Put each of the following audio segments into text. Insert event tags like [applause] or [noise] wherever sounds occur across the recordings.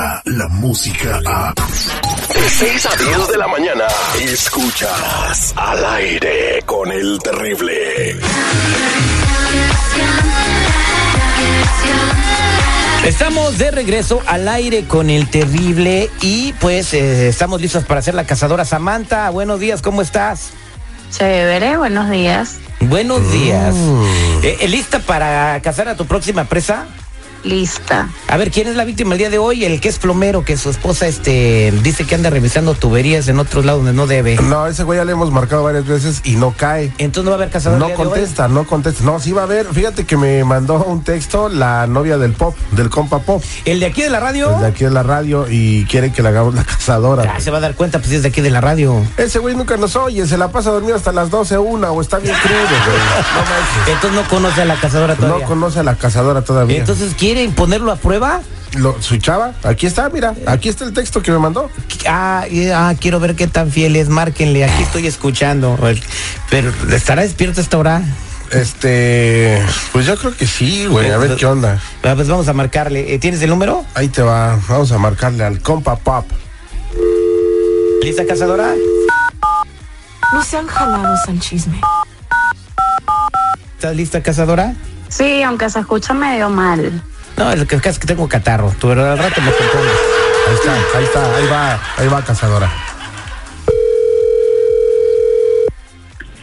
llega la música a... De 6 a 10 de la mañana, escuchas al aire con el terrible. Estamos de regreso al aire con el terrible y pues eh, estamos listos para hacer la cazadora Samantha. Buenos días, ¿cómo estás? Chévere, buenos días. Buenos días. Eh, ¿Lista para cazar a tu próxima presa? Lista. A ver, ¿quién es la víctima el día de hoy? El que es plomero, que su esposa este, dice que anda revisando tuberías en otros lados donde no debe. No, ese güey ya le hemos marcado varias veces y no cae. Entonces no va a haber cazador. el No día de hoy? contesta, no contesta. No, sí va a haber. Fíjate que me mandó un texto la novia del pop, del compa pop, El de aquí de la radio. el de aquí de la radio, y quiere que le hagamos la cazadora. Se va a dar cuenta, pues es de aquí de la radio. Ese güey nunca nos oye, se la pasa dormido hasta las 12 o una, o está bien crudo, güey. [laughs] No manches. Entonces no conoce a la cazadora todavía. No conoce a la cazadora todavía. Entonces quiere imponerlo a prueba. Lo- su chava, aquí está, mira, aquí está el texto que me mandó. Ah, ah, quiero ver qué tan fiel es. Márquenle, aquí estoy escuchando. Pero estará despierto a esta hora. Este, pues yo creo que sí, güey, a ver qué onda. Ah, Pues vamos a marcarle. Eh, ¿Tienes el número? Ahí te va, vamos a marcarle al compa pop. ¿Lista, cazadora? No sean jalados al chisme. ¿Estás lista, cazadora? Sí, aunque se escucha medio mal. No, lo que es que tengo catarro. Pero al rato me compongo. Ahí está, ahí está, ahí va, ahí va cazadora.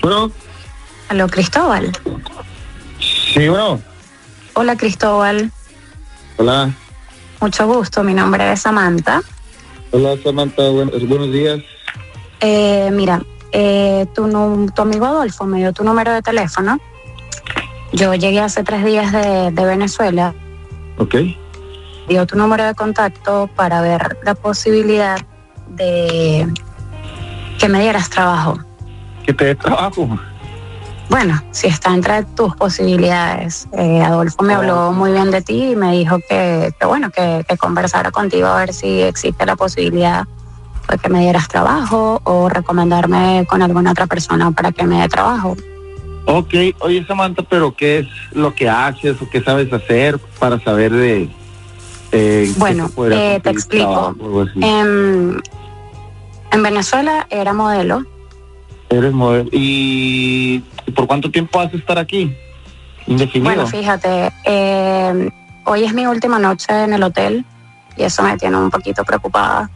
Bueno, Aló, Cristóbal. sí, bueno. Hola, Cristóbal. Hola, Mucho gusto. Mi nombre es Samantha. hola Samantha, buen- buenos días. Eh, mira, eh, tu, tu amigo Adolfo me dio tu número de teléfono. Yo llegué hace tres días de, de Venezuela. Ok. Dio tu número de contacto para ver la posibilidad de que me dieras trabajo. Que te dé trabajo. Bueno, si está entre tus posibilidades. Eh, Adolfo me habló muy bien de ti y me dijo que, que bueno, que, que conversara contigo a ver si existe la posibilidad de que me dieras trabajo o recomendarme con alguna otra persona para que me dé trabajo. Ok, oye Samantha, pero ¿qué es lo que haces o qué sabes hacer para saber de... eh, Bueno, eh, te explico. así? En, en Venezuela era modelo. Eres modelo. ¿Y por cuánto tiempo vas a estar aquí? Indefinido. Bueno, fíjate, eh, hoy es mi última noche en el hotel y eso me tiene un poquito preocupada.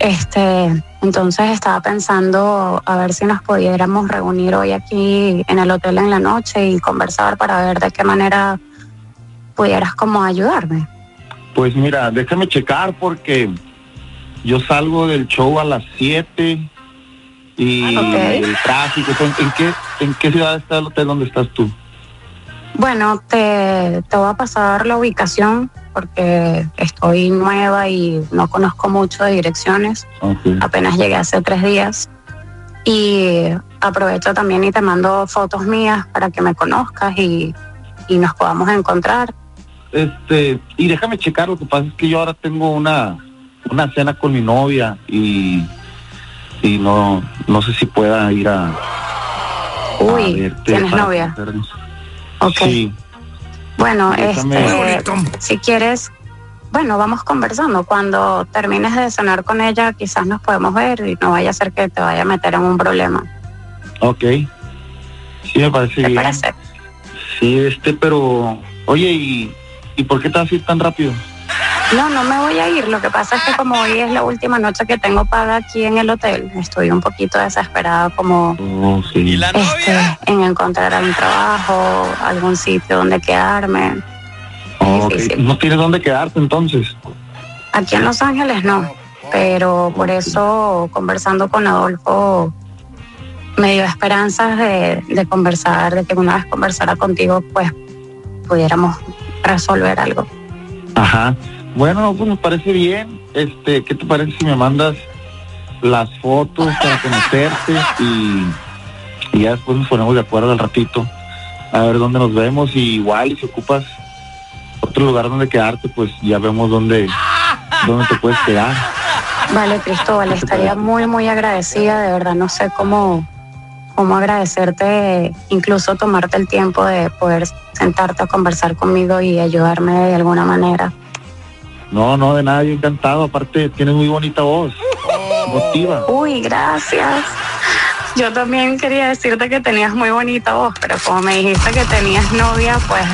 Este, entonces estaba pensando a ver si nos pudiéramos reunir hoy aquí en el hotel en la noche y conversar para ver de qué manera pudieras como ayudarme. Pues mira, déjame checar porque yo salgo del show a las 7 y el tráfico. ¿En, en qué, ¿En qué ciudad está el hotel donde estás tú? Bueno, te, te voy a pasar la ubicación porque estoy nueva y no conozco mucho de direcciones. Apenas llegué hace tres días. Y aprovecho también y te mando fotos mías para que me conozcas y, y nos podamos encontrar. Este, y déjame checar, lo que pasa es que yo ahora tengo una, una cena con mi novia y, y no, no sé si pueda ir a... a Uy, verte ¿tienes novia? Ok. Sí, Bueno, este, si quieres, bueno, vamos conversando. Cuando termines de cenar con ella, quizás nos podemos ver y no vaya a ser que te vaya a meter en un problema. ok. Sí, me parece ¿Te bien. parece? Sí, este, pero... Oye, ¿y, ¿y por qué te vas a ir tan rápido? No, no me voy a ir. Lo que pasa es que como hoy es la última noche que tengo paga aquí en el hotel, estoy un poquito desesperada como Oh, sí. este, en encontrar algún trabajo, algún sitio donde quedarme. Oh. No tienes dónde quedarte entonces. Aquí en Los Ángeles no, pero por eso conversando con Adolfo me dio esperanzas de, de conversar, de que una vez conversara contigo, pues pudiéramos resolver algo. Ajá. Bueno, pues me parece bien. Este, ¿qué te parece si me mandas las fotos para conocerte y, y ya después nos ponemos de acuerdo al ratito a ver dónde nos vemos y igual y si ocupas otro lugar donde quedarte, pues ya vemos dónde dónde te puedes quedar. Vale, Cristóbal, estaría muy, muy agradecida, de verdad, no sé cómo, cómo agradecerte, incluso tomarte el tiempo de poder sentarte a conversar conmigo y ayudarme de alguna manera. No, no, de nada, yo encantado. Aparte, tienes muy bonita voz. Motiva. Uy, gracias. Yo también quería decirte que tenías muy bonita voz, pero como me dijiste que tenías novia, pues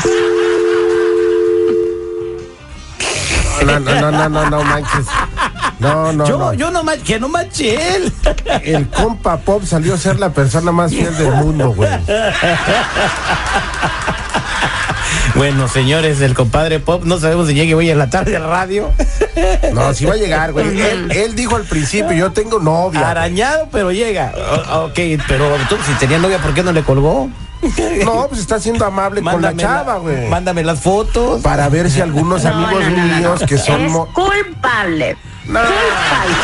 No, no, no, no, no, no manches. No, no, yo, no. yo no manché, que no manché él. El compa Pop salió a ser la persona más fiel del mundo, güey. [laughs] Bueno, señores, el compadre Pop, no sabemos si llegue hoy en la tarde al radio. No, sí va a llegar, güey. Él, él dijo al principio, yo tengo novia. Arañado, pero llega. O- ok, pero tú, si tenía novia, ¿por qué no le colgó? No, pues está siendo amable con la chava, güey. Mándame las fotos. Para ver si algunos No, amigos no, no, no, míos no. que son... Eres culpable. No. Culpable.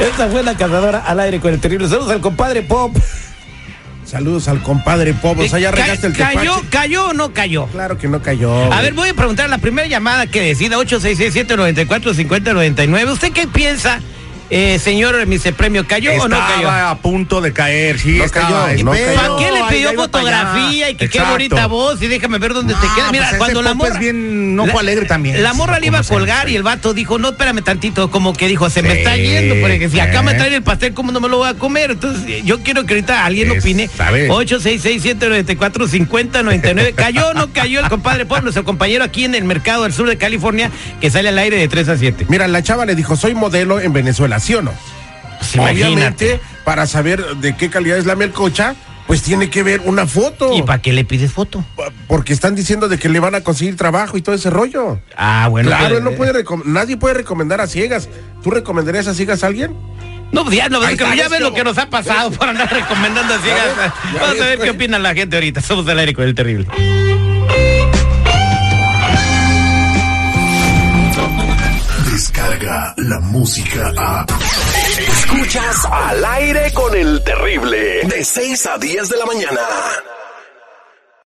[laughs] Esta fue la cazadora al aire con el terrible. Saludos al compadre Pop. Saludos al compadre sea, ya Ca- regaste el ¿Cayó, tepache. cayó o no cayó? Claro que no cayó. A güey. ver, voy a preguntar la primera llamada que decida 866-794-5099. ¿Usted qué piensa, eh, señor Premio? ¿Cayó o no cayó? Estaba a punto de caer, sí, No estaba. cayó, no Pero cayó. ¿Para qué le pidió fotografía y que qué bonita voz y déjame ver dónde te No, queda? Mira, pues cuando la morra es bien, no fue alegre también. La morra le iba a colgar y el vato dijo, no, espérame tantito, como que dijo, se me está yendo, porque si acá me traen el pastel, ¿cómo no me lo voy a comer? Entonces, yo quiero que ahorita alguien Es, opine. ¿sabe? 866-794-5099. [laughs] ¿Cayó o no cayó el compadre Pop, nuestro compañero aquí en el mercado del sur de California, que sale al aire de 3 a 7? Mira, la chava le dijo, soy modelo en Venezuela, ¿sí o no? Pues imagínate. Obviamente, para saber de qué calidad es la melcocha, pues tiene que ver una foto. ¿Y para qué le pides foto? Porque están diciendo de que le van a conseguir trabajo y todo ese rollo. Ah, bueno. claro, pues, él no puede recom- nadie puede recomendar a ciegas. ¿Tú recomendarías a ciegas a alguien? No, pues ya, no, Ahí es que está, ya ves lo que nos ha pasado por andar recomendando. Ya ves, ya Vamos ves, a ver qué güey. opina la gente ahorita. Somos del aire con el terrible. Descarga la música a. Escuchas al aire con el terrible. De 6 a 10 de la mañana.